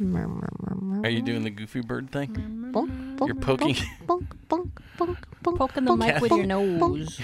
Are you doing the goofy bird thing? Bonk, bonk, You're poking- bonk, bonk, bonk, bonk, Poking the mic with your nose.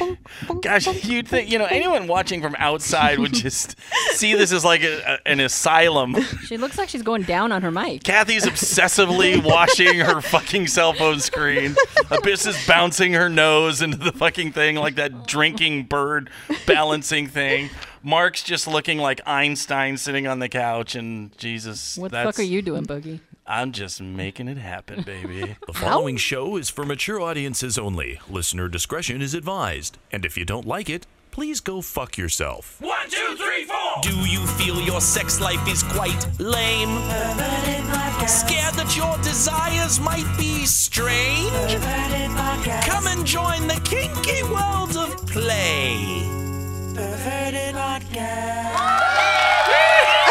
Gosh, you'd think you know anyone watching from outside would just see this as like a, a- an asylum. She looks like she's going down on her mic. Kathy's obsessively washing her fucking cell phone screen. Abyss is bouncing her nose into the fucking thing like that drinking bird balancing thing. Mark's just looking like Einstein sitting on the couch, and Jesus, What the fuck are you doing, Boogie? I'm just making it happen, baby. The following show is for mature audiences only. Listener discretion is advised. And if you don't like it, please go fuck yourself. One, two, three, four. Do you feel your sex life is quite lame? Scared that your desires might be strange? Come and join the kinky world of play. I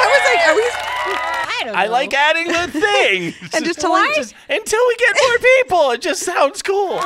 was like, are we? I don't know. I like adding the thing. And just to like, until we get more people. It just sounds cool.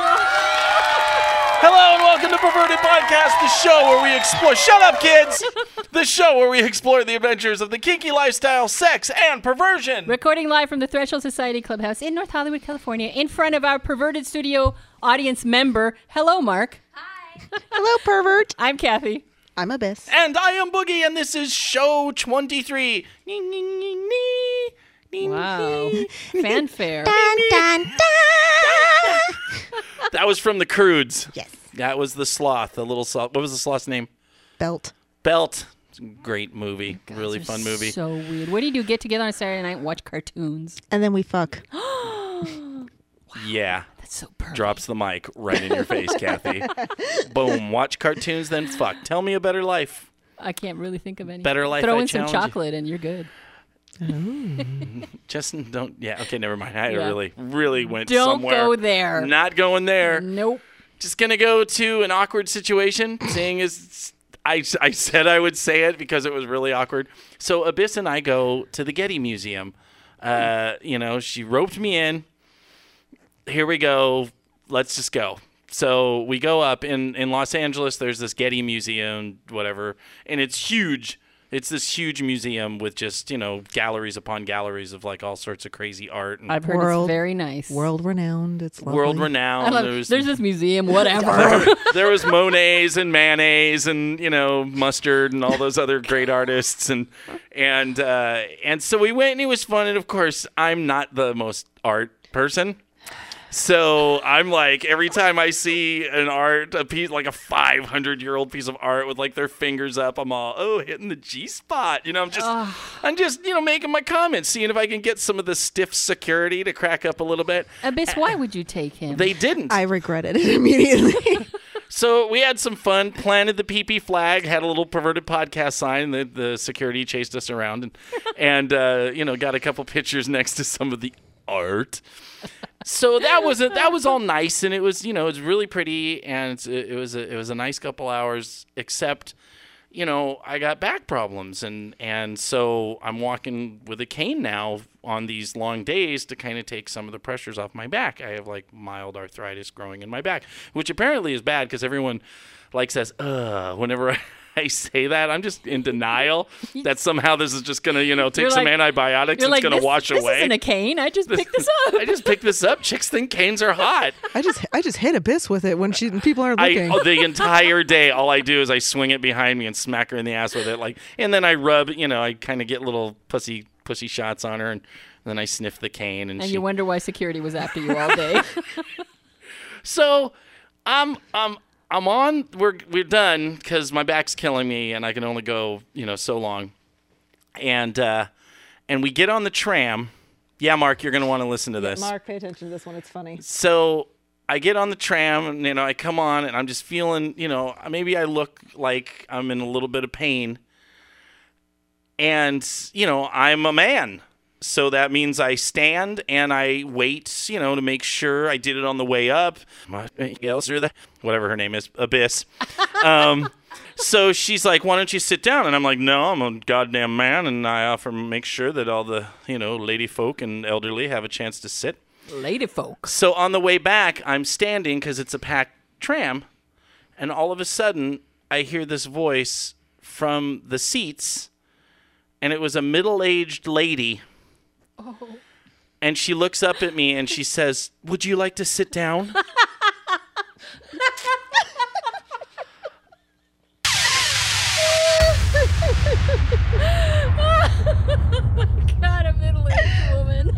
Hello and welcome to Perverted Podcast, the show where we explore. Shut up, kids! The show where we explore the adventures of the kinky lifestyle, sex, and perversion. Recording live from the Threshold Society Clubhouse in North Hollywood, California, in front of our perverted studio audience member. Hello, Mark. Hi. Hello, pervert. I'm Kathy. I'm Abyss. And I am Boogie, and this is show 23. Nee, nee, nee, nee, nee, Wow. Fanfare. Dun, dun, dun. That was from the Croods. Yes. That was the sloth, the little sloth. What was the sloth's name? Belt. Belt. Great movie. really fun movie. So weird. What do you do? Get together on Saturday night watch cartoons? And then we fuck. Yeah. That's so perfect. Drops the mic right in your face, Kathy. Boom. Watch cartoons, then fuck. Tell me a better life. I can't really think of any. Better life, Throw I in some challenge you. chocolate and you're good. Justin, don't. Yeah. Okay. Never mind. I Yeah. really, really went Don't somewhere. go there. Not going there. Nope. Just gonna go to an awkward situation. Seeing as I, I said I would say it because it was really awkward. So Abyss and I go to the Getty Museum. Uh, you know, she roped me in. Here we go. Let's just go. So we go up in in Los Angeles. There's this Getty Museum, whatever, and it's huge. It's this huge museum with just you know galleries upon galleries of like all sorts of crazy art and I've heard World- it's very nice. World renowned. It's lovely. world renowned. love, There's there's this museum, whatever. there was Monet's and mayonnaise and you know mustard and all those other great artists and and uh, and so we went and it was fun and of course I'm not the most art person. So I'm like every time I see an art a piece like a 500 year old piece of art with like their fingers up I'm all oh hitting the G spot you know I'm just I'm just you know making my comments seeing if I can get some of the stiff security to crack up a little bit. Abyss, why would you take him? They didn't. I regretted it immediately. So we had some fun, planted the PP flag, had a little perverted podcast sign. The, the security chased us around and, and uh, you know, got a couple pictures next to some of the art. So that was a, that was all nice, and it was you know it was really pretty, and it's, it was a, it was a nice couple hours. Except, you know, I got back problems, and and so I'm walking with a cane now on these long days to kind of take some of the pressures off my back. I have like mild arthritis growing in my back, which apparently is bad because everyone like says ugh whenever I, I say that. I'm just in denial that somehow this is just gonna you know take You're some like- antibiotics. You're It's like, gonna this, wash this away. isn't a cane. I just picked this up. I just picked this up. Chicks think canes are hot. I just I just hit Abyss with it when she people aren't I looking. oh, the entire day, all I do is I swing it behind me and smack her in the ass with it, like, and then I rub, you know, I kind of get little pussy pussy shots on her, and then I sniff the cane, and, and she. you wonder why security was after you all day. so, I'm I'm I'm on. We're we're done because my back's killing me, and I can only go, you know, so long, and uh, and we get on the tram. Yeah, Mark, you're gonna want to listen to this. Mark, pay attention to this one. It's funny. so I get on the tram and you know I come on and I'm just feeling you know maybe I look like I'm in a little bit of pain and you know I'm a man so that means I stand and I wait you know to make sure I did it on the way up. Else or that? Whatever her name is abyss. Um so she's like why don't you sit down? And I'm like no I'm a goddamn man and I offer to make sure that all the you know lady folk and elderly have a chance to sit. Lady folk. so on the way back, I'm standing because it's a packed tram, and all of a sudden, I hear this voice from the seats, and it was a middle aged And she looks up at me and she says, Would you like to sit down? God, a middle-aged woman.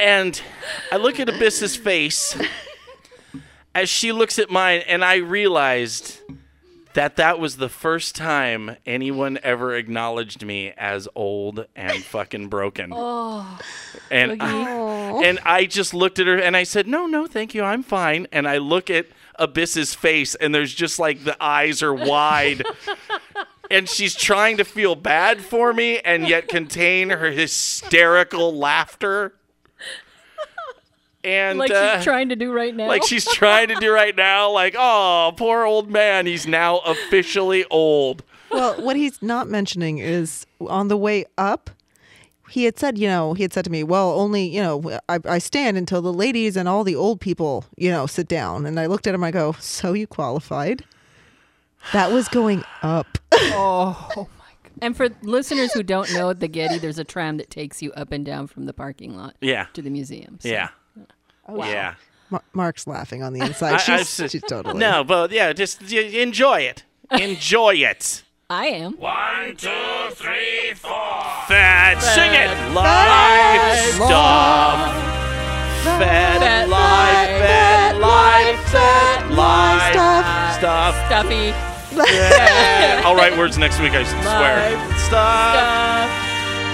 And I look at Abyss's face as she looks at mine, and I realized that that was the first time anyone ever acknowledged me as old and fucking broken. Oh, and I, and I just looked at her and I said, "No, no, thank you, I'm fine." And I look at Abyss's face, and there's just like the eyes are wide. And she's trying to feel bad for me and yet contain her hysterical laughter. And like uh, she's trying to do right now. like she's trying to do right now, like, oh, poor old man, he's now officially old. Well, what he's not mentioning is on the way up, he had said, you know, he had said to me, well, only, you know, I, I stand until the ladies and all the old people, you know, sit down. And I looked at him, I go, so you qualified? That was going up. Oh, my god. and for listeners who don't know, at the Getty, there's a tram that takes you up and down from the parking lot Yeah. to the museum. So- Yeah. Oh, yeah. Mar- Mark's laughing on the inside. She's, I've s- she's totally. No, but yeah, just enjoy it. Enjoy it. I am. One, two, three, four. Fat, sing it. Life stuff. Fat, Fat life, fat life, fat life stuff. stuff. Stuffy. Yeah. I'll write words next week. I swear. Life Stuff. Stuff.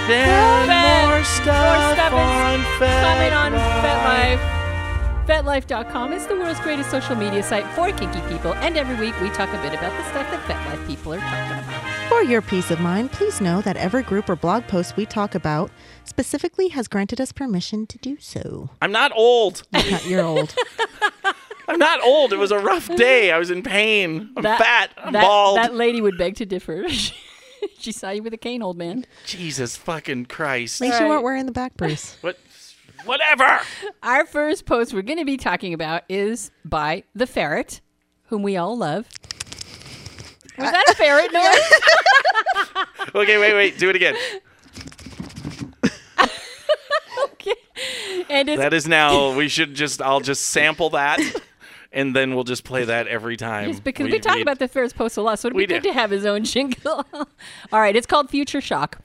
Then Fat- more More stuff stuff on is Fat coming Life. FetLife. FetLife.com is the world's greatest social media site for kinky people, and every week we talk a bit about the stuff that FetLife people are talking about. For your peace of mind, please know that every group or blog post we talk about specifically has granted us permission to do so. I'm not old. You're old. I'm not old. It was a rough day. I was in pain. I'm fat. I'm that, bald. That lady would beg to differ. she saw you with a cane, old man. Jesus fucking Christ. At least you Right. weren't wearing the back brace. What? Whatever. Our first post we're going to be talking about is by the ferret, whom we all love. Was that a ferret noise? Okay, wait, wait. Do it again. okay. And That is now. We should just. I'll just sample that, and then we'll just play that every time. Yes, because we, talk read. about the ferret's post a lot, so it'd We be good do. to have his own jingle. All right, it's called Future Shock.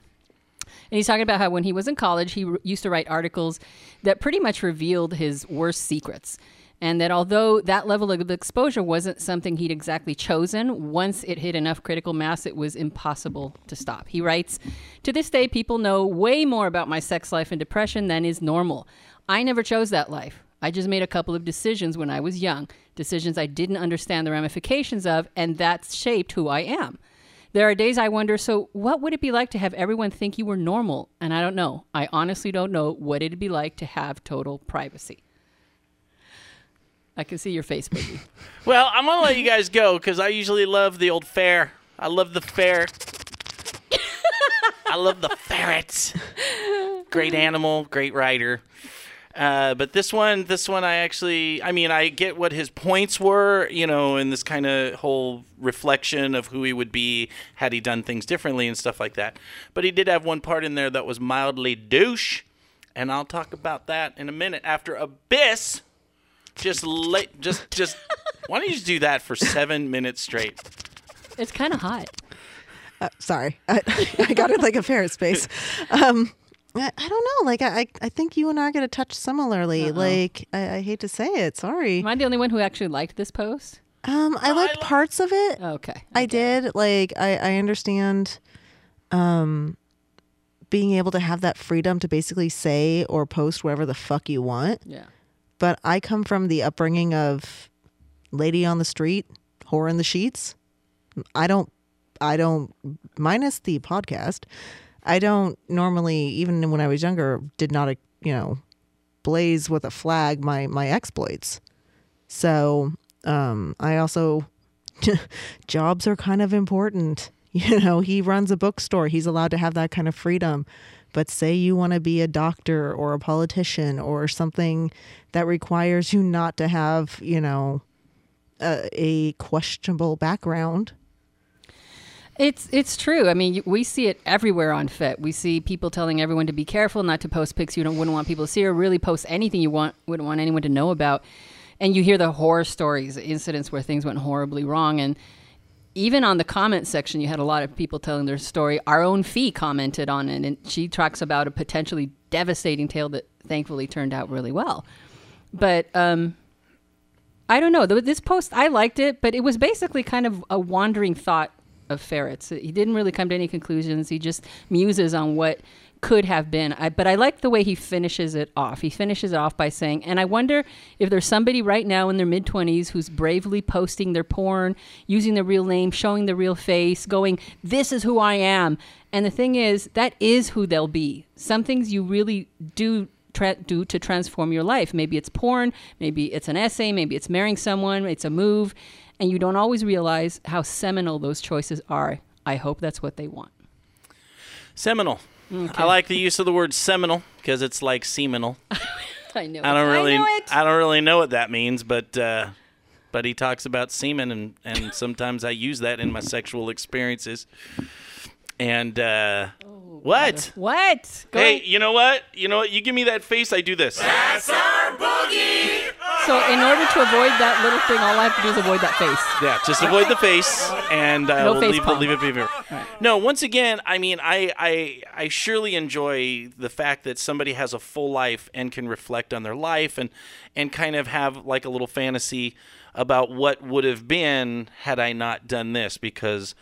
And he's talking about how when he was in college, he r- used to write articles that pretty much revealed his worst secrets. And that although that level of exposure wasn't something he'd exactly chosen, once it hit enough critical mass, it was impossible to stop. He writes To this day, people know way more about my sex life and depression than is normal. I never chose that life. I just made a couple of decisions when I was young, decisions I didn't understand the ramifications of, and that shaped who I am. There are days I wonder, so what would it be like to have everyone think you were normal? And I don't know. I honestly don't know what it'd be like to have total privacy. I can see your face, baby. Well, I'm gonna let you guys go because I usually love the old fair. I love the fair. I love the ferrets. Great animal, great rider. Uh, but this one, this one, I actually, I mean, I get what his points were, you know, in this kind of whole reflection of who he would be had he done things differently and stuff like that. But he did have one part in there that was mildly douche, and I'll talk about that in a minute after Abyss. Just late, just, just. why don't you just do that for seven minutes straight? It's kind of hot. Uh, sorry, I, I got it like a ferret space. Um, I, I don't know. Like I, I- I think you and I get a touch similarly. Like I, I hate to say it. Sorry. Am I the only one who actually liked this post? Um, I liked parts of it. Okay. I did. Like I, I understand. Um, being able to have that freedom to basically say or post whatever the fuck you want. Yeah. But I come from the upbringing of lady on the street, whore in the sheets. I don't, I don't, minus the podcast, I don't normally, even when I was younger, did not, you know, blaze with a flag my, my exploits. So, um, I also, jobs are kind of important. You know, he runs a bookstore. He's allowed to have that kind of freedom. But say you want to be a doctor or a politician or something that requires you not to have, you know, a, a questionable background. It's it's true. I mean, we see it everywhere on FET. We see people telling everyone to be careful, not to post pics you don't wouldn't want people to see, or really post anything you want wouldn't want anyone to know about. And you hear the horror stories, incidents where things went horribly wrong, and even on the comment section, you had a lot of people telling their story. Our own Fee commented on it, and she talks about a potentially devastating tale that thankfully turned out really well. But um, I don't know. This post, I liked it, but it was basically kind of a wandering thought of ferrets. He didn't really come to any conclusions. He just muses on what could have been. I, but I like the way he finishes it off. He finishes it off by saying, and I wonder if there's somebody right now in their mid 20s who's bravely posting their porn, using their real name, showing their real face, going, This is who I am. And the thing is, that is who they'll be. Some things you really do tra- do to transform your life. Maybe it's porn, maybe it's an essay, maybe it's marrying someone, it's a move, and you don't always realize how seminal those choices are. I hope that's what they want. Seminal. I like the use of the word seminal because it's like seminal. I know. I don't really, I know it. I don't really know what that means, but uh, but he talks about semen, and and sometimes I use that in my sexual experiences. And uh, what? what? Go Hey, you know what? You know what? You give me that face, I do this. So in order to avoid that little thing, all I have to do is avoid that face. Yeah, just avoid the face, and uh, No we'll face leave, palm. leave it be here. No, once again, I mean, I, I I surely enjoy the fact that somebody has a full life and can reflect on their life and and kind of have like a little fantasy about what would have been had I not done this because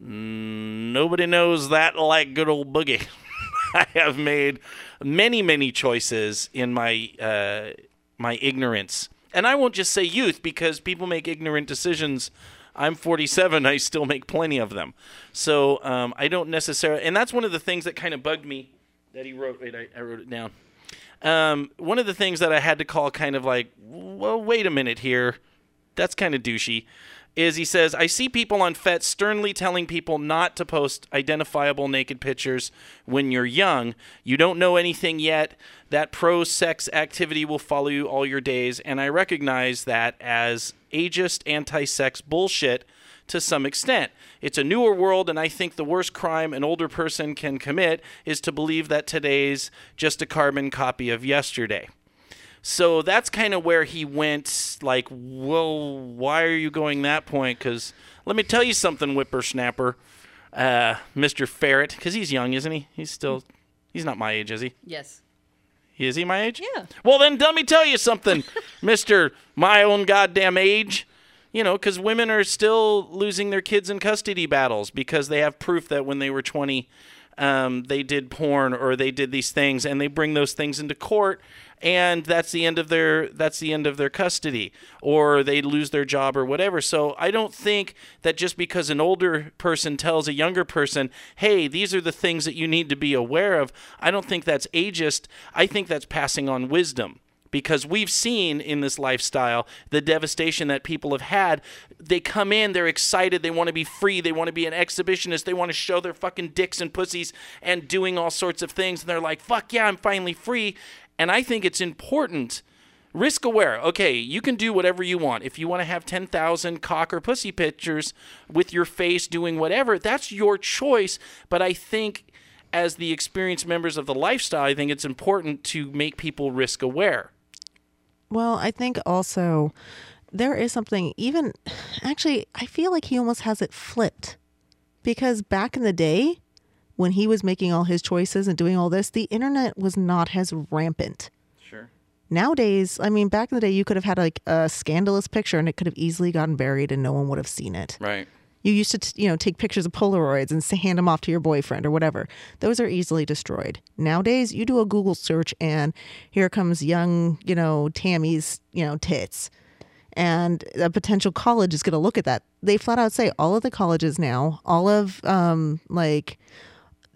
nobody knows that like good old boogie. I have made many, many choices in my uh, my ignorance, and I won't just say youth because people make ignorant decisions. I'm 47. I still make plenty of them, so um, I don't necessarily. And that's one of the things that kind of bugged me that he wrote. Wait, I, I wrote it down. Um, one of the things that I had to call kind of like, well, wait a minute here. That's kind of douchey. Is he says, I see people on FET sternly telling people not to post identifiable naked pictures when you're young. You don't know anything yet. That pro sex activity will follow you all your days. And I recognize that as ageist anti sex bullshit to some extent. It's a newer world, and I think the worst crime an older person can commit is to believe that today's just a carbon copy of yesterday. So that's kind of where he went, like, well, why are you going that point? Because let me tell you something, whippersnapper, uh, Mr. Ferret, because he's young, isn't he? He's still, he's not my age, is he? Yes. Is he my age? Yeah. Well, then let me tell you something, Mister My own goddamn age. You know, because women are still losing their kids in custody battles because they have proof that when they were 20, um, they did porn or they did these things, and they bring those things into court, and that's the end of their that's the end of their custody, or they lose their job or whatever. So I don't think that just because an older person tells a younger person, "Hey, these are the things that you need to be aware of," I don't think that's ageist. I think that's passing on wisdom because we've seen in this lifestyle the devastation that people have had. They come in, they're excited, they want to be free, they want to be an exhibitionist, they want to show their fucking dicks and pussies and doing all sorts of things. And they're like, fuck yeah, I'm finally free. And I think it's important. Risk aware. Okay, you can do whatever you want. If you want to have 10,000 cock or pussy pictures with your face doing whatever, that's your choice. But I think as the experienced members of the lifestyle, I think it's important to make people risk aware. Well, I think also there is something even actually I feel like he almost has it flipped. Because back in the day when he was making all his choices and doing all this, the internet was not as rampant. Sure. Nowadays, I mean, back in the day you could have had like a scandalous picture and it could have easily gotten buried and no one would have seen it. Right. You used to, t- you know, take pictures of Polaroids and hand them off to your boyfriend or whatever. Those are easily destroyed. Nowadays, you do a Google search and here comes young, you know, Tammy's, you know, tits. And a potential college is going to look at that. They flat out say all of the colleges now, all of um, like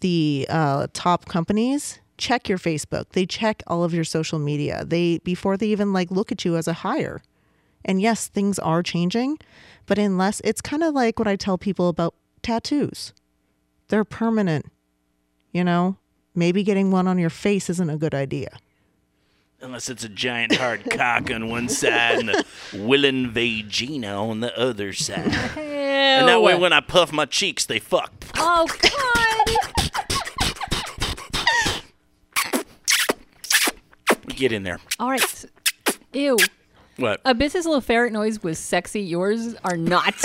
the uh, top companies check your Facebook. They check all of your social media. They before they even like look at you as a hire. And yes, things are changing, but unless it's kind of like what I tell people about tattoos. They're permanent. You know, maybe getting one on your face isn't a good idea. Unless it's a giant hard cock on one side and a willing vagina on the other side. And that way, when I puff my cheeks, they fuck. oh God. Get in there. All right. Ew. What? Abyss's little ferret noise was sexy. Yours are not.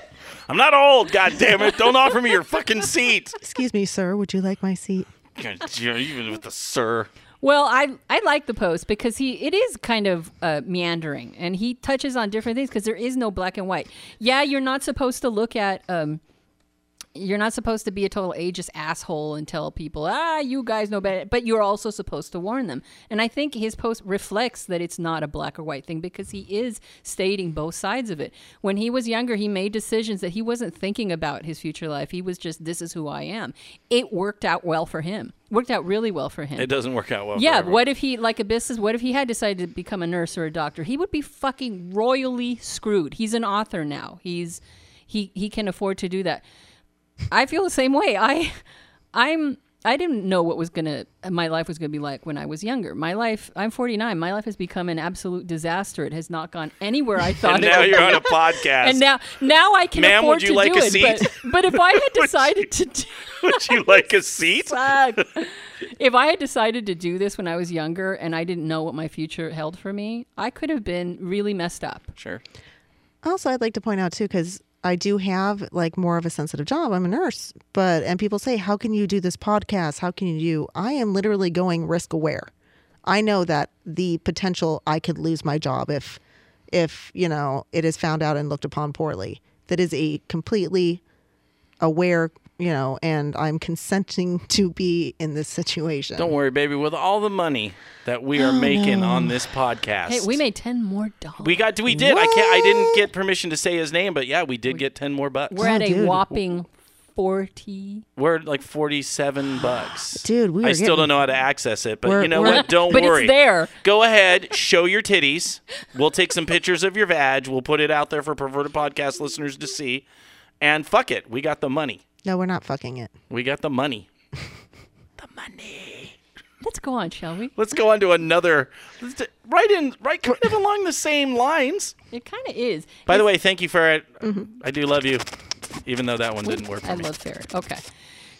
I'm not old. God damn it! Don't offer me your fucking seat. Excuse me, sir. Would you like my seat? Even with the sir. Well, I I like the post because he it is kind of uh, meandering and he touches on different things because there is no black and white. Yeah, you're not supposed to look at um, you're not supposed to be a total ageist asshole and tell people ah you guys know better, but you're also supposed to warn them. And I think his post reflects that it's not a black or white thing because he is stating both sides of it. When he was younger, he made decisions that he wasn't thinking about his future life. He was just this is who I am. It worked out well for him. Worked out really well for him. It doesn't work out well. Yeah, what if he like Abyss is what if he had decided to become a nurse or a doctor? He would be fucking royally screwed. He's an author now. He's he he can afford to do that. I feel the same way. I I'm I didn't know what was gonna my life was gonna be like when I was younger. My life I'm 49. My life has become an absolute disaster. It has not gone anywhere I thought. And it now would you're on a podcast. And now now I can Ma'am, afford would you to like do a it. seat? But, but if I had decided to do Would you like a seat? Fuck. if I had decided to do this when I was younger and I didn't know what my future held for me, I could have been really messed up. Sure. Also, I'd like to point out too, because I do have like more of a sensitive job. I'm a nurse, but and people say, "How can you do this podcast? How can you do?" I am literally going risk aware. I know that the potential I could lose my job if, if you know, it is found out and looked upon poorly. That is a completely aware, you know, and I'm consenting to be in this situation. Don't worry, baby. With all the money that we are oh, making on this podcast, Hey, we made 10 more dollars. we got we did. I can't. I didn't get permission to say his name, but yeah, we did get ten more bucks. We're at Oh, a dude. whopping 40. We're at like forty-seven bucks, Dude, we I still getting- don't know how to access it, but We're- you know what? Don't but worry. it's there. Go ahead, show your titties. We'll take some pictures of your vag. We'll put it out there for perverted podcast listeners to see. And fuck it, we got the money. No, we're not fucking it. We got the money. the money. Let's go on, shall we? Let's go on to another. let's Right in, right, kind of along the same lines. It kind of is. By the way, thank you for it. I do love you, even though that one didn't work for I me. love ferret. Okay.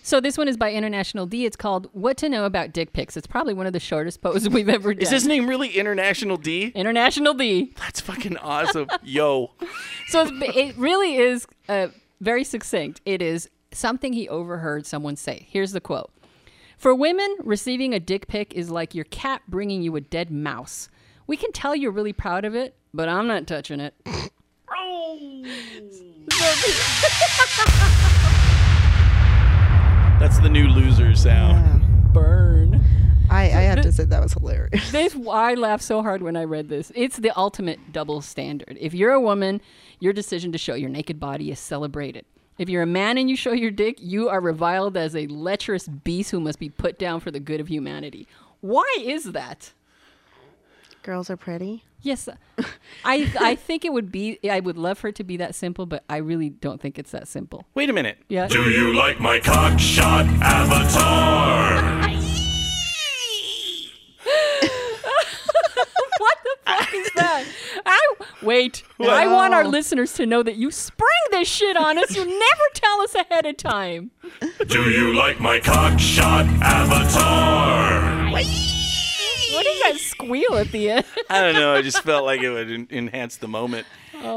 So this one is by International D. It's called "What to Know About Dick Pics." It's probably one of the shortest posts we've ever done. Is his name really International D? International D. That's fucking awesome. Yo. So it really is uh, very succinct. It is something he overheard someone say. Here's the quote For women, receiving a dick pic is like your cat bringing you a dead mouse. We can tell you're really proud of it, but I'm not touching it. That's the new loser sound. Burn. I, I have to say that was hilarious. This I laughed so hard when I read this. It's the ultimate double standard. If you're a woman, your decision to show your naked body is celebrated. If you're a man and you show your dick, you are reviled as a lecherous beast who must be put down for the good of humanity. Why is that? Girls are pretty. Yes, uh, I I think it would be. I would love for it to be that simple, but I really don't think it's that simple. Wait a minute. Yeah. Do you like my cockshot avatar? what the fuck is that? I wait. I want our listeners to know that you spring this shit on us. You never tell us ahead of time. Do you like my cockshot avatar? What is that squeal at the end? I don't know. I just felt like it would en- enhance the moment.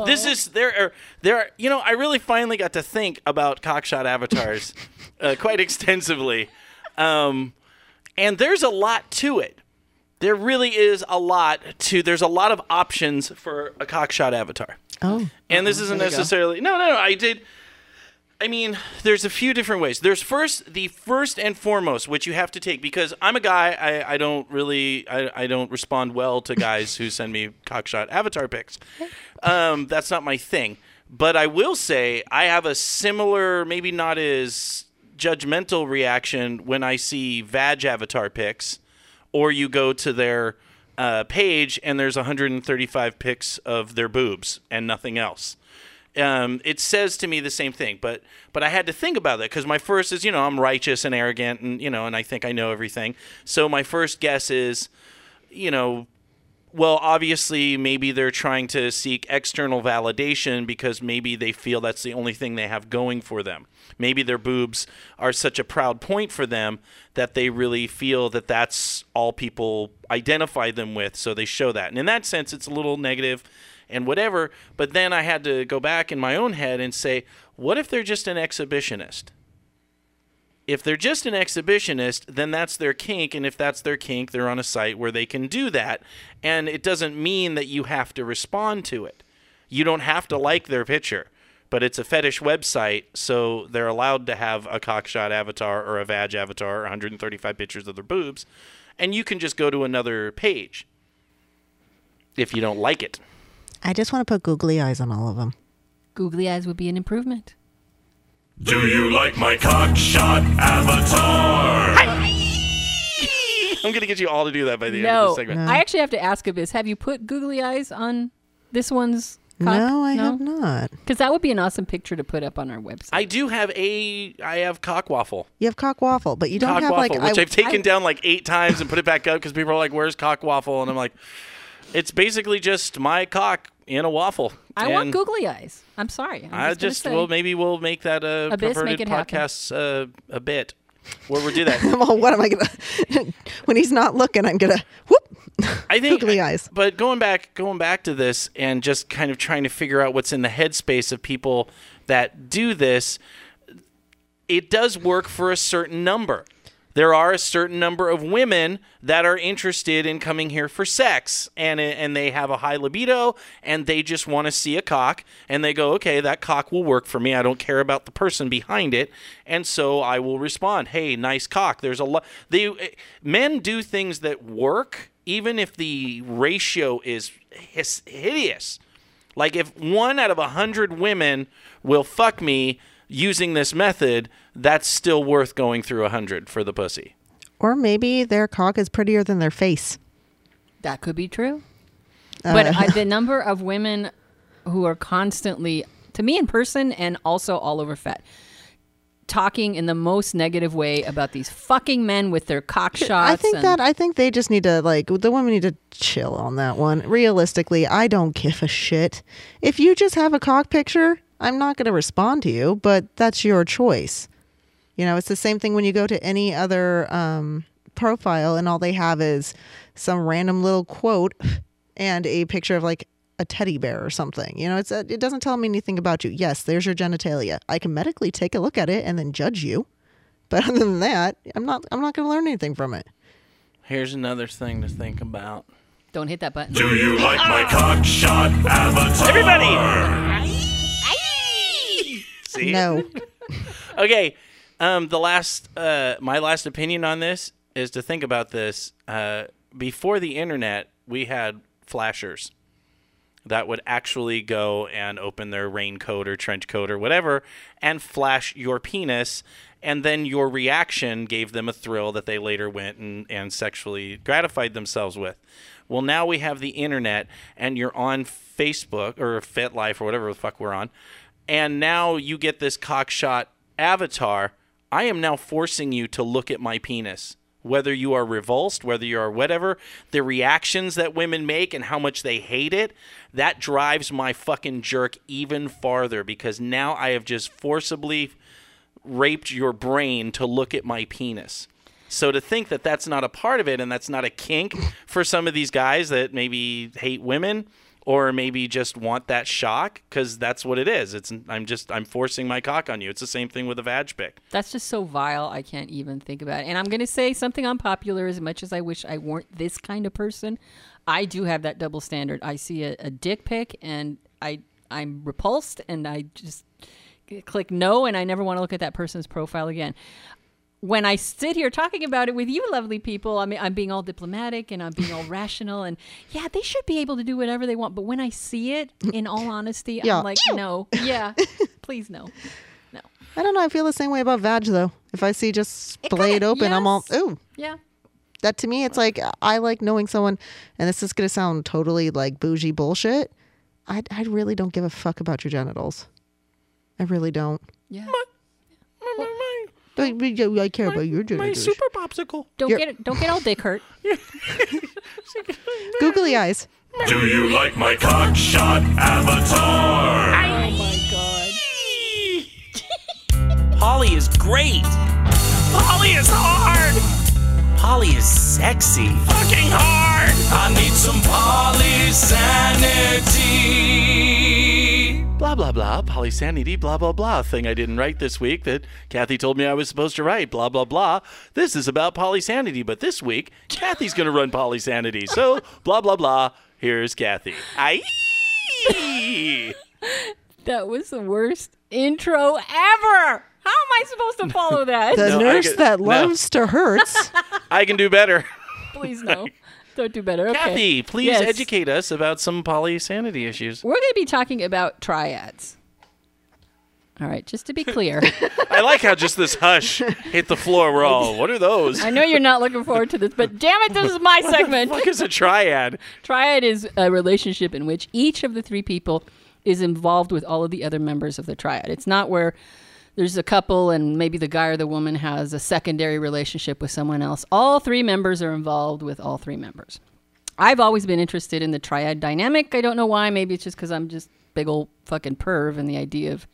This is there are there are you know I really finally got to think about cockshot avatars uh, quite extensively, um, and there's a lot to it. There really is a lot to. There's a lot of options for a cockshot avatar. Oh. And this isn't necessarily no, no, no. I did. I mean, there's a few different ways. There's first the first and foremost, which you have to take because I'm a guy. I, I don't really I, I don't respond well to guys who send me cockshot avatar pics. Um, that's not my thing. But I will say I have a similar, maybe not as judgmental reaction when I see vag avatar pics, or you go to their uh, page and there's 135 pics of their boobs and nothing else um, it says to me the same thing. But but I had to think about that because my first is you know I'm righteous and arrogant and you know and I think I know everything. So my first guess is, you know, well, obviously, maybe they're trying to seek external validation because maybe they feel that's the only thing they have going for them. Maybe their boobs are such a proud point for them that they really feel that that's all people identify them with, so they show that. And in that sense, it's a little negative and whatever. But then I had to go back in my own head and say, what if they're just an exhibitionist? If they're just an exhibitionist, then that's their kink. And if that's their kink, they're on a site where they can do that. And it doesn't mean that you have to respond to it. You don't have to like their picture, but it's a fetish website, so they're allowed to have a cockshot avatar or a vag avatar or 135 pictures of their boobs. And you can just go to another page if you don't like it. I just want to put googly eyes on all of them. Googly eyes would be an improvement. Do you like my cockshot avatar? I'm going to get you all to do that by the end of No, this segment. I actually have to ask Abyss. Have you put googly eyes on this one's? Cock? No, I have not. Because that would be an awesome picture to put up on our website. I do have a I have cock waffle. You have cock waffle, but you don't cock have waffle, like which I, I, have taken I- down like eight times and put it back up because people are like, "Where's cock waffle?" And I'm like, "It's basically just my cock in a waffle." I want googly eyes. I'm sorry. I'm I just, just well, maybe we'll make that a Abyss, perverted podcast uh, a bit where we do that. well, what am I gonna? when he's not looking, I'm gonna whoop. I think Googly eyes. But going back, going back to this, and just kind of trying to figure out what's in the headspace of people that do this, it does work for a certain number. There are a certain number of women that are interested in coming here for sex, and and they have a high libido, and they just want to see a cock, and they go, okay, that cock will work for me. I don't care about the person behind it, and so I will respond, hey, nice cock. There's a lot. They eh, men do things that work, even if the ratio is hideous. Like if one out of a hundred women will fuck me using this method, that's still worth going through a hundred for the pussy. Or maybe their cock is prettier than their face. That could be true. Uh, But I, the number of women who are constantly, to me in person and also all over FET, talking in the most negative way about these fucking men with their cock shots. I think and- that I think they just need to like the women need to chill on that one. Realistically, I don't give a shit. If you just have a cock picture, I'm not going to respond to you, but that's your choice. You know, it's the same thing when you go to any other um, profile and all they have is some random little quote and a picture of like a teddy bear or something. You know, it's a, it doesn't tell me anything about you. Yes, there's your genitalia. I can medically take a look at it and then judge you. But other than that, I'm not I'm not going to learn anything from it. Here's another thing to think about. Don't hit that button. Do you like my cockshot avatar? Everybody! See? No. Okay. Um, the last, uh, my last opinion on this is to think about this. Uh, before the internet, we had flashers that would actually go and open their raincoat or trench coat or whatever and flash your penis. And then your reaction gave them a thrill that they later went and, and sexually gratified themselves with. Well, now we have the internet and you're on Facebook or FetLife or whatever the fuck we're on. And now you get this cockshot avatar. I am now forcing you to look at my penis whether you are revulsed, whether you are whatever, the reactions that women make and how much they hate it, that drives my fucking jerk even farther because now I have just forcibly raped your brain to look at my penis. So to think that that's not a part of it and that's not a kink for some of these guys that maybe hate women or maybe just want that shock because that's what it is. It's I'm just I'm forcing my cock on you. It's the same thing with a vag pic. That's just so vile. I can't even think about it. And I'm to say something unpopular as much as I wish I weren't this kind of person. I do have that double standard. I see a, a dick pic and I I'm repulsed and I just click no and I never want to look at that person's profile again. When I sit here talking about it with you lovely people, I mean I'm being all diplomatic and I'm being all rational and yeah, they should be able to do whatever they want, but when I see it in all honesty, Yeah. I'm like no. Yeah. Please no. No. I don't know. I feel the same way about vag though. If I see just splayed open, I'm all yes. ooh. Yeah. That to me, it's like I like knowing someone, and this is gonna sound totally like bougie bullshit. I I really don't give a fuck about your genitals. I really don't. Yeah. I, I care about your My super popsicle. Don't You're- get don't get all dick hurt. Googly eyes. Do you like my cockshot avatar? Oh my god. Polly is great. Polly is hard. Polly is sexy. Fucking hard. I need some Polysanity. Blah blah blah. Polysanity. Blah blah blah. Thing I didn't write this week that Kathy told me I was supposed to write. Blah blah blah. This is about polysanity, but this week Kathy's gonna run polysanity. So blah blah blah. Here's Kathy. Aye. That was the worst intro ever. How am I supposed to follow that? The No, nurse get- that no. loves to hurts. I can do better. Please no. Don't do better. Okay. Kathy, please Yes. educate us about some polysanity issues. We're going to be talking about triads. All right, just to be clear, I like how just this hush hit the floor. We're all, what are those? I know you're not looking forward to this, but damn it, this is my segment. What is a triad? Triad is a relationship in which each of the three people is involved with all of the other members of the triad. It's not where there's a couple and maybe the guy or the woman has a secondary relationship with someone else. All three members are involved with all three members. I've always been interested in the triad dynamic. I don't know why. Maybe it's just because I'm just big old fucking perv and the idea of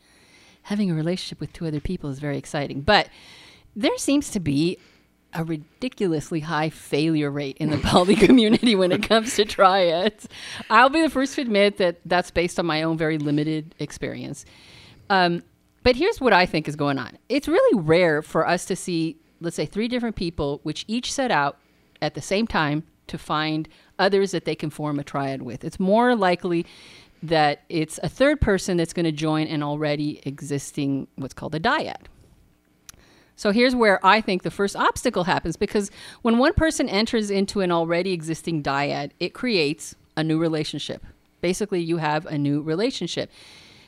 having a relationship with two other people is very exciting. But there seems to be a ridiculously high failure rate in the poly community when it comes to triads. I'll be the first to admit that that's based on my own very limited experience. Um, but here's what I think is going on. It's really rare for us to see, let's say, three different people which each set out at the same time to find others that they can form a triad with. It's more likely that it's a third person that's going to join an already existing what's called a dyad. So here's where I think the first obstacle happens because when one person enters into an already existing dyad, it creates a new relationship. Basically, you have a new relationship.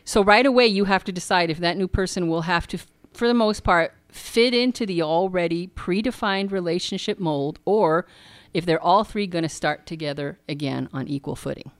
So right away, you have to decide if that new person will have to, for the most part, fit into the already predefined relationship mold or if they're all three going to start together again on equal footing.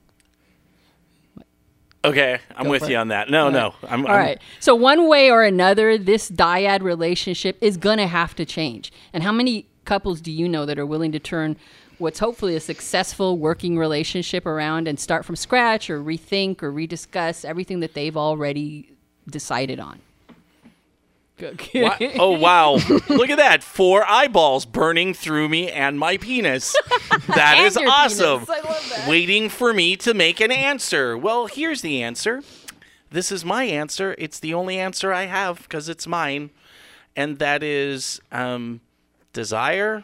Okay, I'm Go with you it. on that. No, no. I'm, All right. So one way or another, this dyad relationship is going to have to change. And how many couples do you know that are willing to turn what's hopefully a successful working relationship around and start from scratch or rethink or rediscuss everything that they've already decided on? Wha- oh wow! Look at that! Four eyeballs burning through me and my penis. That And is your awesome. penis. I love that. Waiting for me to make an answer. Well, here's the answer. This is my answer. It's the only answer I have because it's mine, and that is um, desire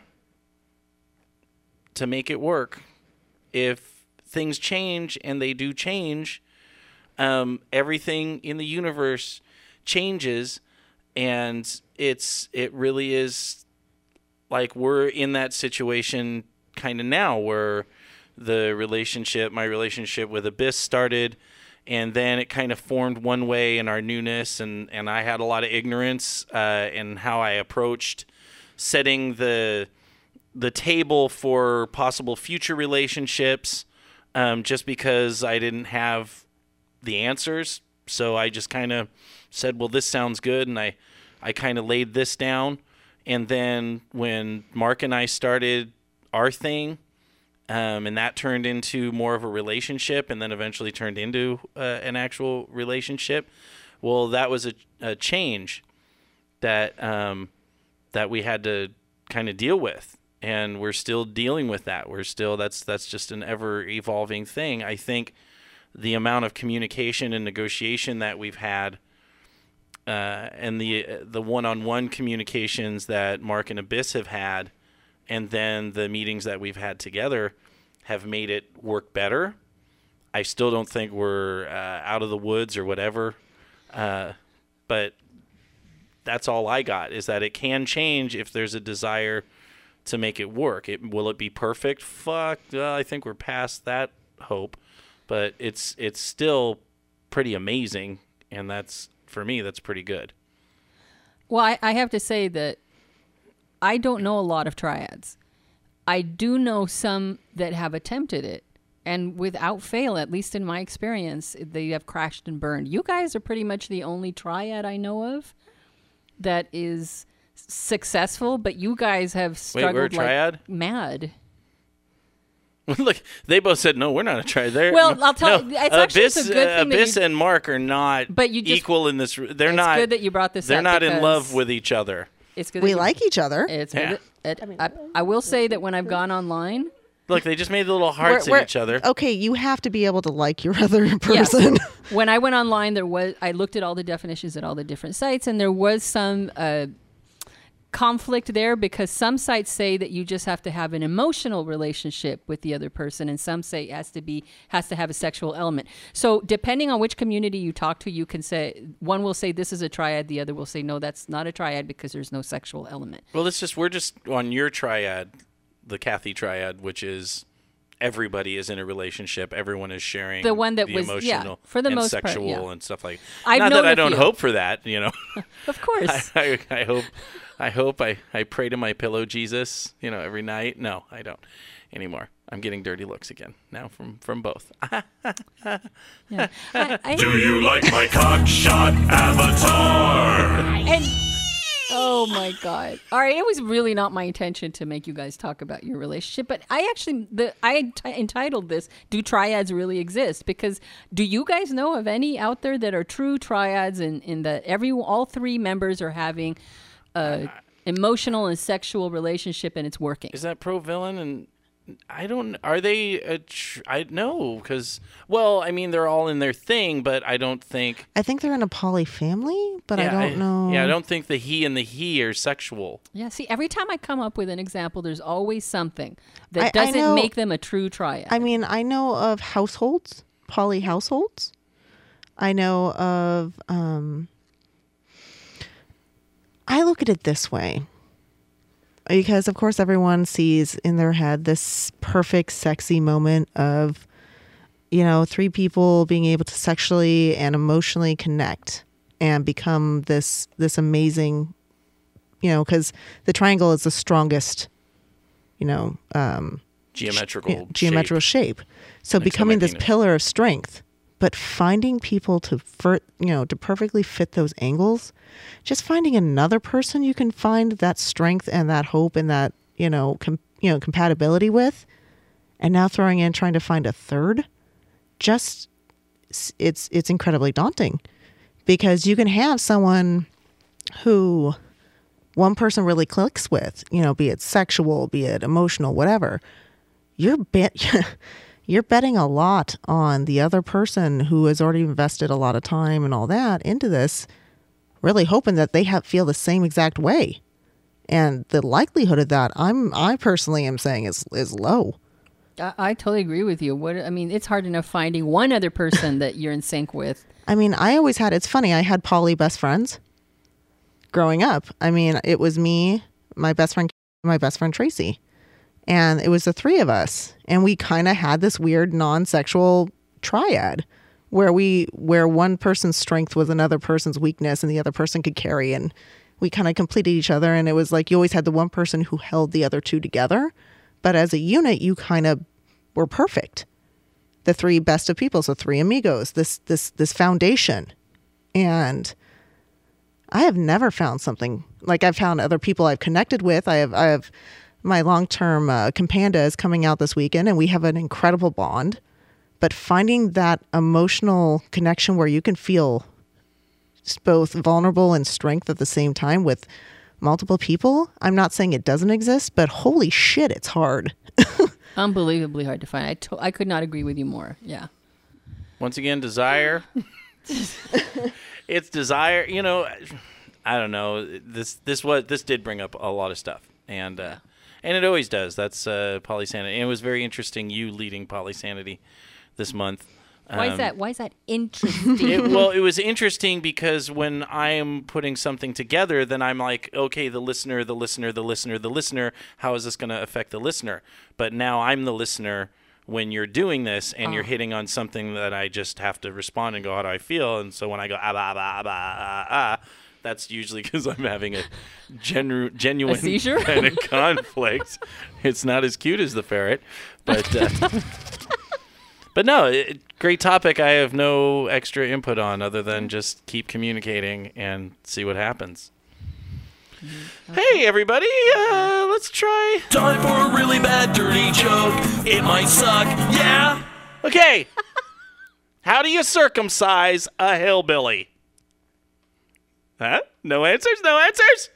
to make it work. If things change, and they do change, um, everything in the universe changes and it's it really is like we're in that situation kind of now where the relationship my relationship with abyss started and then it kind of formed one way in our newness and and i had a lot of ignorance uh, in how i approached setting the the table for possible future relationships um, just because i didn't have the answers. So I just kind of said, "Well, this sounds good," and I, I kind of laid this down. And then when Mark and I started our thing, um, and that turned into more of a relationship, and then eventually turned into uh, an actual relationship. Well, that was a, a change that um, that we had to kind of deal with, and we're still dealing with that. We're still that's that's just an ever evolving thing. I think the amount of communication and negotiation that we've had, uh, and the the one-on-one communications that Mark and Abyss have had, and then the meetings that we've had together, have made it work better. I still don't think we're uh, out of the woods or whatever, uh, but that's all I got is that it can change if there's a desire to make it work. It will it be perfect? Fuck, uh, I think we're past that hope, but it's it's still pretty amazing, and that's for me that's pretty good. Well, I, I have to say that I don't know a lot of triads. I do know some that have attempted it, and without fail, at least in my experience, they have crashed and burned. You guys are pretty much the only triad I know of that is successful, but you guys have struggled a like mad. Look, they both said no. We're not a triad. They're, Well, I'll tell no, you, it's actually- it's Abyss, a good thing that Abyss you- and Mark are not But you just- equal in this. They're it's not. good that you brought this They're up not in love with each other. It's good. that We you- like each other. It's Yeah. good. that- It, I, I will say that when I've gone online, Look, they just made the little hearts We're- at each other. Okay, you have to be able to like your other person. when I went online, there was I looked at all the definitions at all the different sites, and there was some uh, conflict there because some sites say that you just have to have an emotional relationship with the other person, and some say it has to be has to have a sexual element. So depending on which community you talk to, you can say one will say this is a triad, the other will say no, that's not a triad because there's no sexual element. Well, it's just we're just on your triad, the Kathy triad, which is everybody is in a relationship. Everyone is sharing The one that the was- yeah, emotional for the and most part, sexual yeah. and stuff like. I've Not that I don't hope for that, you know. Of course. I, I hope, I hope, I, I pray to my pillow Jesus, you know, every night. No, I don't anymore. I'm getting dirty looks again now from from both. Yeah. I, I, Do you like my cockshot avatar? and oh my god all right it was really not my intention to make you guys talk about your relationship but i actually the i t- entitled this do triads really exist because do you guys know of any out there that are true triads and in that every all three members are having a emotional and sexual relationship and it's working Is that pro villain and? I don't. Are they? A tr- I know because. Well, I mean, they're all in their thing, but I don't think. I think they're in a poly family, but I yeah, don't know. Yeah, I don't think the he and the he are sexual. yeah see every time i come up with an example there's always something that I- I doesn't know- make them a true triad I mean, I know of households, poly households. I know of. Um, I look at it this way. Because, of course, everyone sees in their head this perfect, sexy moment of, you know, three people being able to sexually and emotionally connect and become this this amazing, you know, because the triangle is the strongest, you know, um, Geometrical. yeah, geometrical shape. So Makes becoming this pillar of strength, but finding people to you know to perfectly fit those angles, just finding another person you can find that strength and that hope and that you know com- you know compatibility with, and now throwing in trying to find a third, just it's it's incredibly daunting, because you can have someone who one person really clicks with, you know, be it sexual, be it emotional, whatever. You're bet you're betting a lot on the other person who has already invested a lot of time and all that into this really hoping that they have feel the same exact way and the likelihood of that i'm i personally am saying is is low I, I totally agree with you. What I mean, it's hard enough finding one other person that you're in sync with. i mean i always had it's funny i had poly best friends growing up i mean it was me my best friend my best friend tracy and it was the three of us and we kind of had this weird non-sexual triad where we where one person's strength was another person's weakness and the other person could carry and we kind of completed each other and it was like you always had the one person who held the other two together. But as a unit you kind of were perfect. The three best of people so three amigos this this this foundation. And I have never found something like I've found other people I've connected with. I have I have my long term uh, companda is coming out this weekend, and we have an incredible bond. But finding that emotional connection where you can feel both vulnerable and strength at the same time with multiple people, I'm not saying it doesn't exist, but holy shit, it's hard. Unbelievably hard to find. I, to- I could not agree with you more. Yeah. Once again, desire. it's desire. You know, I don't know. This this was this did bring up a lot of stuff, and uh, and it always does. That's uh, polysanity. And it was very interesting. You leading polysanity this month. Why is Um, that? Why is that interesting? it, well, it was interesting because when I am putting something together, then I'm like, okay, the listener, the listener, the listener, the listener. How is this going to affect the listener? But now I'm the listener when you're doing this and you're hitting on something that I just have to respond and go, how do I feel? And so when I go, ah, bah, bah, bah, ah, ah, that's usually because I'm having a genu- genuine seizure? kind of conflict. It's not as cute as the ferret, but. Uh, But no, it, great topic. I have no extra input on other than just keep communicating and see what happens. Hey, everybody, uh, let's try. Time for a really bad dirty joke. It might suck, yeah. Okay. How do you circumcise a hillbilly? Huh? No answers? No answers?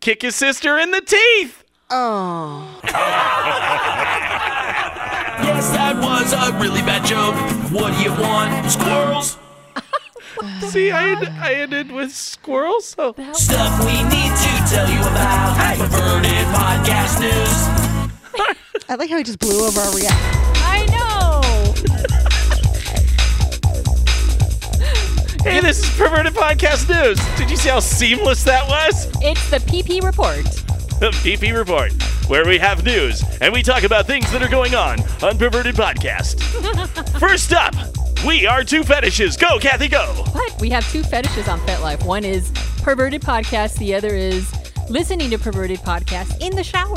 Kick his sister in the teeth. Oh, Yes, that was a really bad joke. What do you want? Squirrels? See, I, end- I ended with squirrels. Oh. Stuff we need to tell you about. I perverted podcast news. I like how he just blew over our reaction. Hey, this is Perverted Podcast News. Did you see how seamless that was? It's the PP report. The PP Report, where we have news and we talk about things that are going on on Perverted Podcast. First up, we are two fetishes. Go, Kathy, go. What? We have two fetishes on FetLife. One is perverted podcast. The other is listening to perverted podcast in the shower.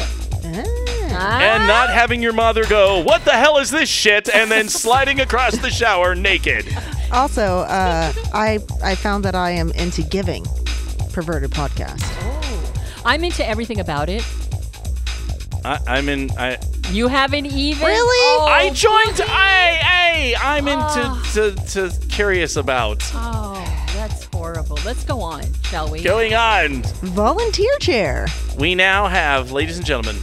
Ah. And not having your mother go, what the hell is this shit? And then sliding across the shower naked. Also, uh, I I found that I am into giving perverted podcast. I'm into everything about it. I, I'm in. I You haven't even. Really? Oh, I joined. Boogie. I I I'm into to, to curious about Oh, that's horrible. Let's go on, shall we? going on. Volunteer chair. We now have, ladies and gentlemen,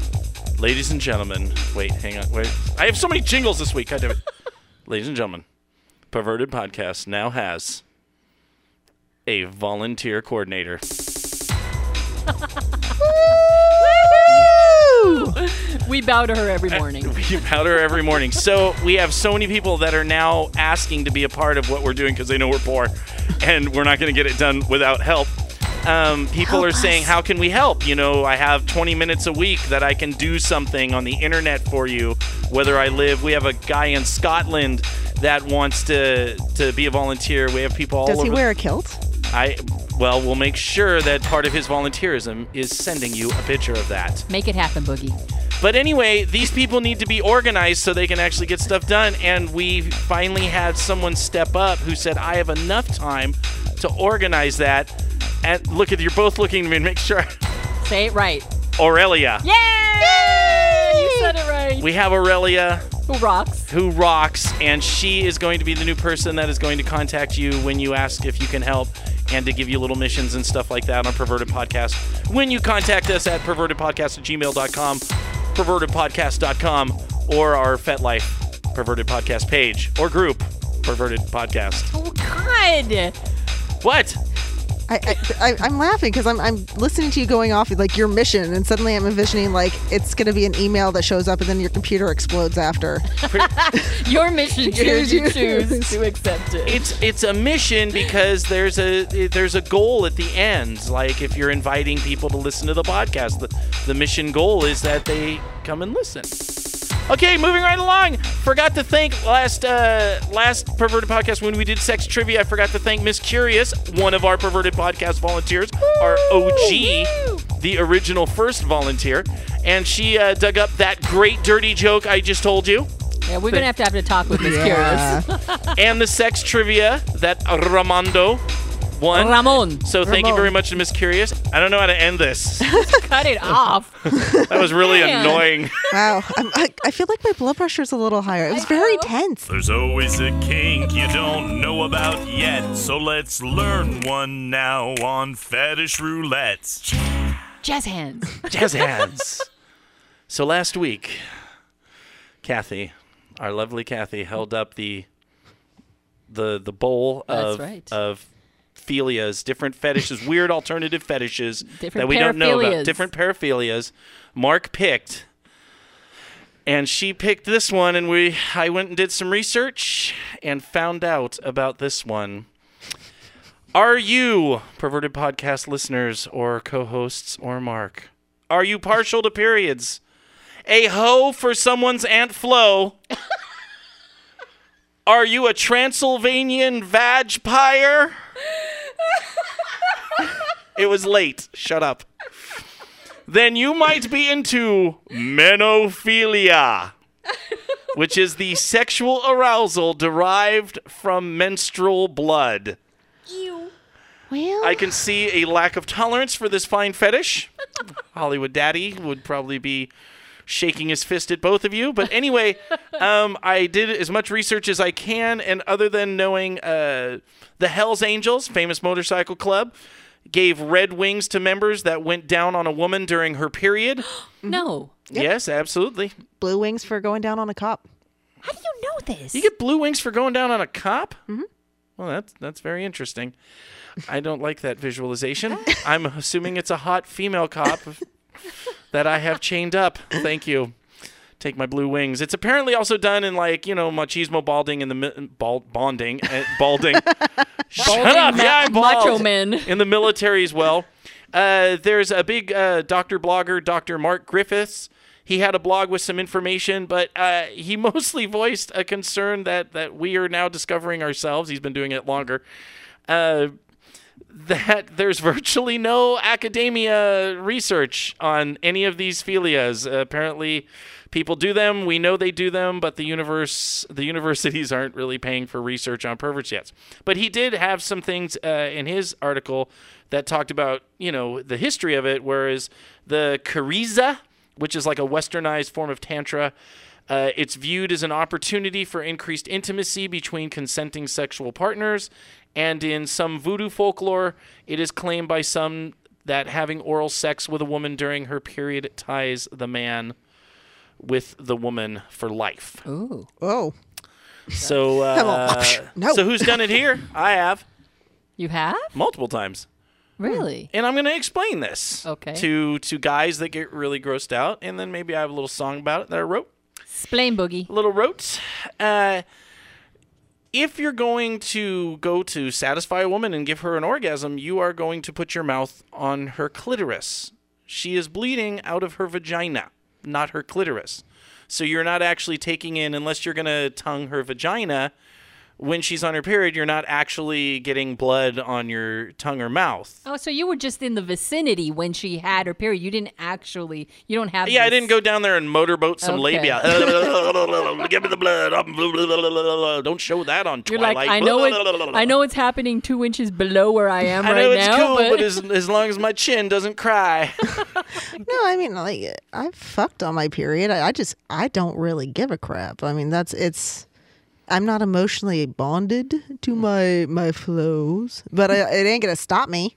ladies and gentlemen. Wait, hang on. Wait, I have so many jingles this week. God damn it. ladies and gentlemen, Perverted Podcast now has a volunteer coordinator. We bow to her every morning. We bow to her every morning. So we have so many people that are now asking to be a part of what we're doing because they know we're poor, and we're not going to get it done without help. Um, people Help are saying, "How can we help?" You know, I have 20 minutes a week that I can do something on the internet for you, whether I live. We have a guy in Scotland that wants to to be a volunteer. We have people all Does over. he wear a kilt? I well, we'll make sure that part of his volunteerism is sending you a picture of that. Make it happen, Boogie. But anyway, these people need to be organized so they can actually get stuff done. And we finally had someone step up who said, I have enough time to organize that. And look at you're both looking at me make sure. Say it right. Aurelia. Yay! You said it right. We have Aurelia Who rocks? who rocks, and she is going to be the new person that is going to contact you when you ask if you can help and to give you little missions and stuff like that on Perverted Podcast. When you contact us at pervertedpodcast at gmail.com, pervertedpodcast.com, or our FetLife Perverted Podcast page or group, Perverted Podcast. Oh God! What? I, I, I I'm laughing because I'm I'm listening to you going off with like your mission, and suddenly I'm envisioning like it's gonna be an email that shows up, and then your computer explodes after. Your mission choose you choose to accept it. It's it's a mission because there's a there's a goal at the end. Like if you're inviting people to listen to the podcast, the, the mission goal is that they come and listen. Okay, moving right along. Forgot to thank last uh, last perverted podcast when we did sex trivia. I forgot to thank Miss Curious, one of our perverted podcast volunteers, our OG, the original first volunteer, and she uh, dug up that great dirty joke I just told you yeah, we're gonna have to have a talk with Miss Yeah. Curious. and the sex trivia that Ramondo won. Ramon, So thank you very much to Miss Curious. I don't know how to end this. cut it off. That was really Man. annoying. Wow, I'm, I I feel like my blood pressure is a little higher. It was very tense. There's always a kink you don't know about yet, so let's learn one now on Fetish Roulette. Jazz hands. Jazz hands. So last week, Kathy, our lovely Kathy, held up the the the bowl That's of right. of philias, different fetishes, weird alternative fetishes Different that we don't know about, different paraphilias. Mark picked, and she picked this one, and we I went and did some research and found out about this one. Are you, perverted podcast listeners or co hosts or Mark, are you partial to periods? A hoe for someone's Aunt Flo? are you a Transylvanian vagpire? it was late. Shut up. Then you might be into menophilia, which is the sexual arousal derived from menstrual blood. Ew. Well, I can see a lack of tolerance for this fine fetish. Hollywood Daddy would probably be shaking his fist at both of you. But anyway, um, I did as much research as I can, and other than knowing uh, the Hells Angels, famous motorcycle club, gave red wings to members that went down on a woman during her period. No. Yes, absolutely. blue wings for going down on a cop. How do you know this? You get blue wings for going down on a cop? Mm-hmm. Well, that's that's very interesting. I don't like that visualization. I'm assuming it's a hot female cop that I have chained up. Thank you. Take my blue wings. It's apparently also done in like you know machismo balding in the mi- bald bonding uh, balding. Shut up! Ma- yeah, I'm macho men. in the military as well. Uh, there's a big uh, doctor blogger, Dr. Mark Griffiths. He had a blog with some information, but uh, he mostly voiced a concern that, that we are now discovering ourselves. He's been doing it longer. That there's virtually no academia research on any of these philias. Uh, apparently, people do them. We know they do them, but the universe, the universities aren't really paying for research on perverts yet. But he did have some things uh, in his article that talked about, you know, the history of it. Whereas the Karezza, which is like a westernized form of tantra. Uh, it's viewed as an opportunity for increased intimacy between consenting sexual partners, and in some voodoo folklore, it is claimed by some that having oral sex with a woman during her period ties the man with the woman for life. Ooh. Oh, So, uh, No. so who's done it here? I have You have? multiple times. Really? and I'm going to explain this Okay. to to guys that get really grossed out, and then maybe I have a little song about it that I wrote. Splain boogie. Little wrote. Uh, if you're going to go to satisfy a woman and give her an orgasm, you are going to put your mouth on her clitoris. She is bleeding out of her vagina, not her clitoris. So you're not actually taking in, unless you're going to tongue her vagina, when she's on her period, you're not actually getting blood on your tongue or mouth. Oh, so you were just in the vicinity when she had her period. You didn't actually. You don't have. Yeah, I didn't go down there and motorboat some Okay. labia. Give me the blood. Don't show that on You're Twilight. like, I know it. I know it's happening two inches below where I am I right know it's now, cool, but, but, as, as long as my chin doesn't cry. no, I mean, like, I've fucked on my period. I, I just, I don't really give a crap. I mean, that's, it's, I'm not emotionally bonded to my, my flows, but I, it ain't gonna stop me.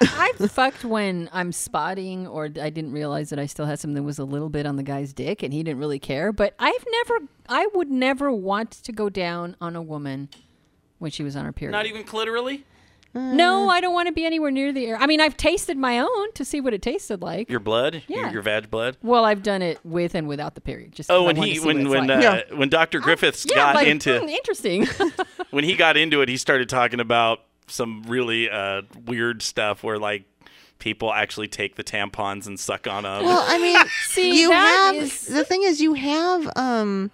I've fucked when I'm spotting or I didn't realize that I still had something that was a little bit on the guy's dick and he didn't really care. But I've never, I would never want to go down on a woman when she was on her period. Not even clitorally. No, I don't want to be anywhere near the air. I mean, I've tasted my own to see what it tasted like. Your blood. Your, Yeah. your vag blood. well, I've done it with and without the period. Just Oh, when he when when like. uh, when Dr. Griffiths yeah, got like, into hmm, interesting. when he got into it, he started talking about some really uh, weird stuff where like people actually take the tampons and suck on them. Well, I mean, See, you have is- the thing is you have um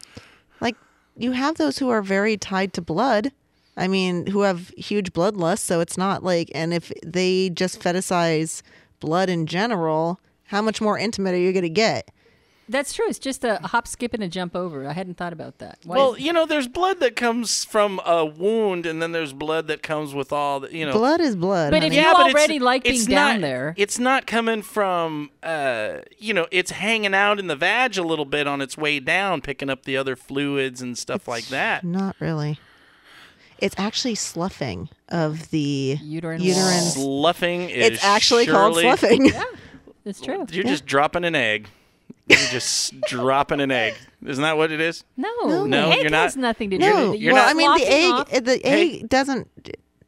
like you have those who are very tied to blood. I mean, who have huge bloodlust, so it's not like and if they just fetishize blood in general, how much more intimate are you going to get? That's true. It's just a hop, skip, and a jump over. I hadn't thought about that. Why Well, is- you know, there's blood that comes from a wound, and then there's blood that comes with all the, you know. Blood is blood. But if you Yeah, but it's- already like it's being down there. It's not coming from, uh, you know, it's hanging out in the vag a little bit on its way down, picking up the other fluids and stuff like that. Not really. It's actually sloughing of the Uterine uterine. Sloughing is It's actually called surely- sloughing. Yeah, it's true. You're just dropping an egg. You're just dropping an egg. Isn't that what it is? No, No, the egg you're not- has nothing to do No, with it. You're well, not I mean the sloughing egg. off. The egg doesn't.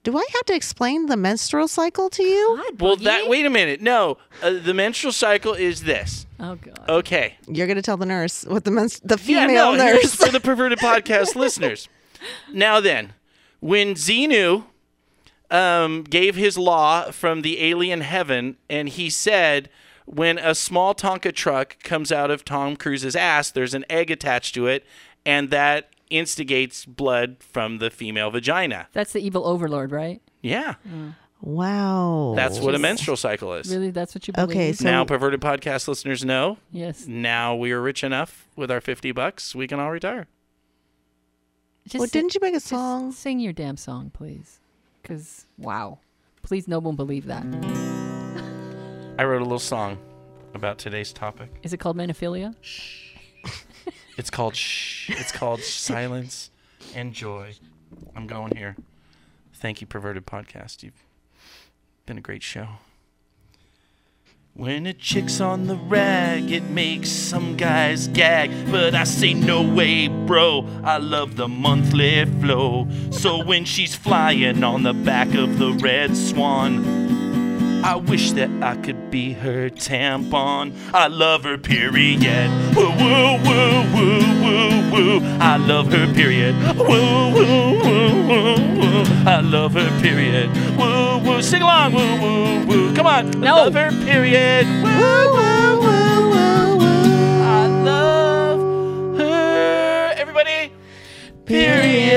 Do I have to explain the menstrual cycle to you? God, Well, Boogie. that. Wait a minute. No, uh, the menstrual cycle is this. Oh god. Okay. You're gonna tell the nurse what the men's the Yeah, female no, here's nurse. for the perverted podcast listeners. Now then, when Xenu um, gave his law from the alien heaven, and he said, when a small Tonka truck comes out of Tom Cruise's ass, there's an egg attached to it, and that instigates blood from the female vagina. That's the evil overlord, right? Yeah, wow. that's what a menstrual cycle is. Really, that's what you believe? Okay, so now, perverted podcast listeners know. yes. Now we are rich enough with our fifty bucks, we can all retire. Just well, si- didn't you make a just song? Sing your damn song, please. Because wow. Please, no one believe that. I wrote a little song about today's topic. Is it called menophilia? It's called Shh. It's called Silence and Joy. I'm going here. Thank you, Perverted Podcast. You've been a great show. When a chick's on the rag, it makes some guys gag. But I say, no way, bro. I love the monthly flow. So when she's flying on the back of the red swan, I wish that I could be her tampon. I love her, period. Woo, woo, woo, woo, woo, woo. I love her, period. Woo, woo, woo, woo, woo. I love her, period. Woo, woo. Sing along. Woo, woo, woo. Come on. No. I love period. Woo, woo, woo, woo, woo. I love her. Everybody. Period.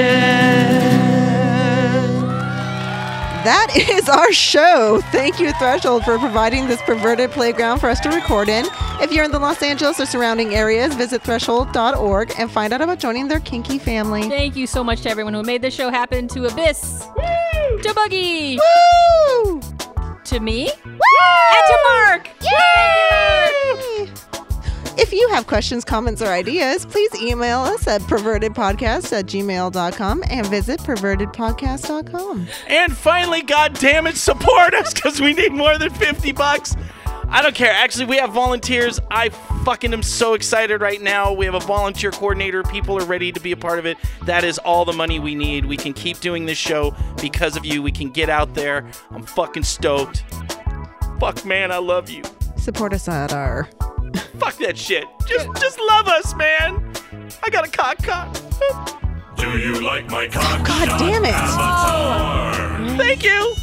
That is our show. Thank you, Threshold, for providing this perverted playground for us to record in. If you're in the Los Angeles or surrounding areas, visit threshold.org and find out about joining their kinky family. Thank you so much to everyone who made this show happen. To Abyss, to Buggy, Woo! To me, and to Mark. Yay! If you have questions, comments, or ideas, please email us at pervertedpodcast at gmail.com and visit pervertedpodcast.com. And finally, God damn it, support us because we need more than 50 bucks. I don't care. Actually, we have volunteers. I fucking am so excited right now. We have a volunteer coordinator. People are ready to be a part of it. That is all the money we need. We can keep doing this show because of you. We can get out there. I'm fucking stoked. Fuck, man, I love you. Support us at our. Fuck that shit. Just, just love us, man. I got a cock cock. Do you like my cock? God damn it! Avatar? Thank you.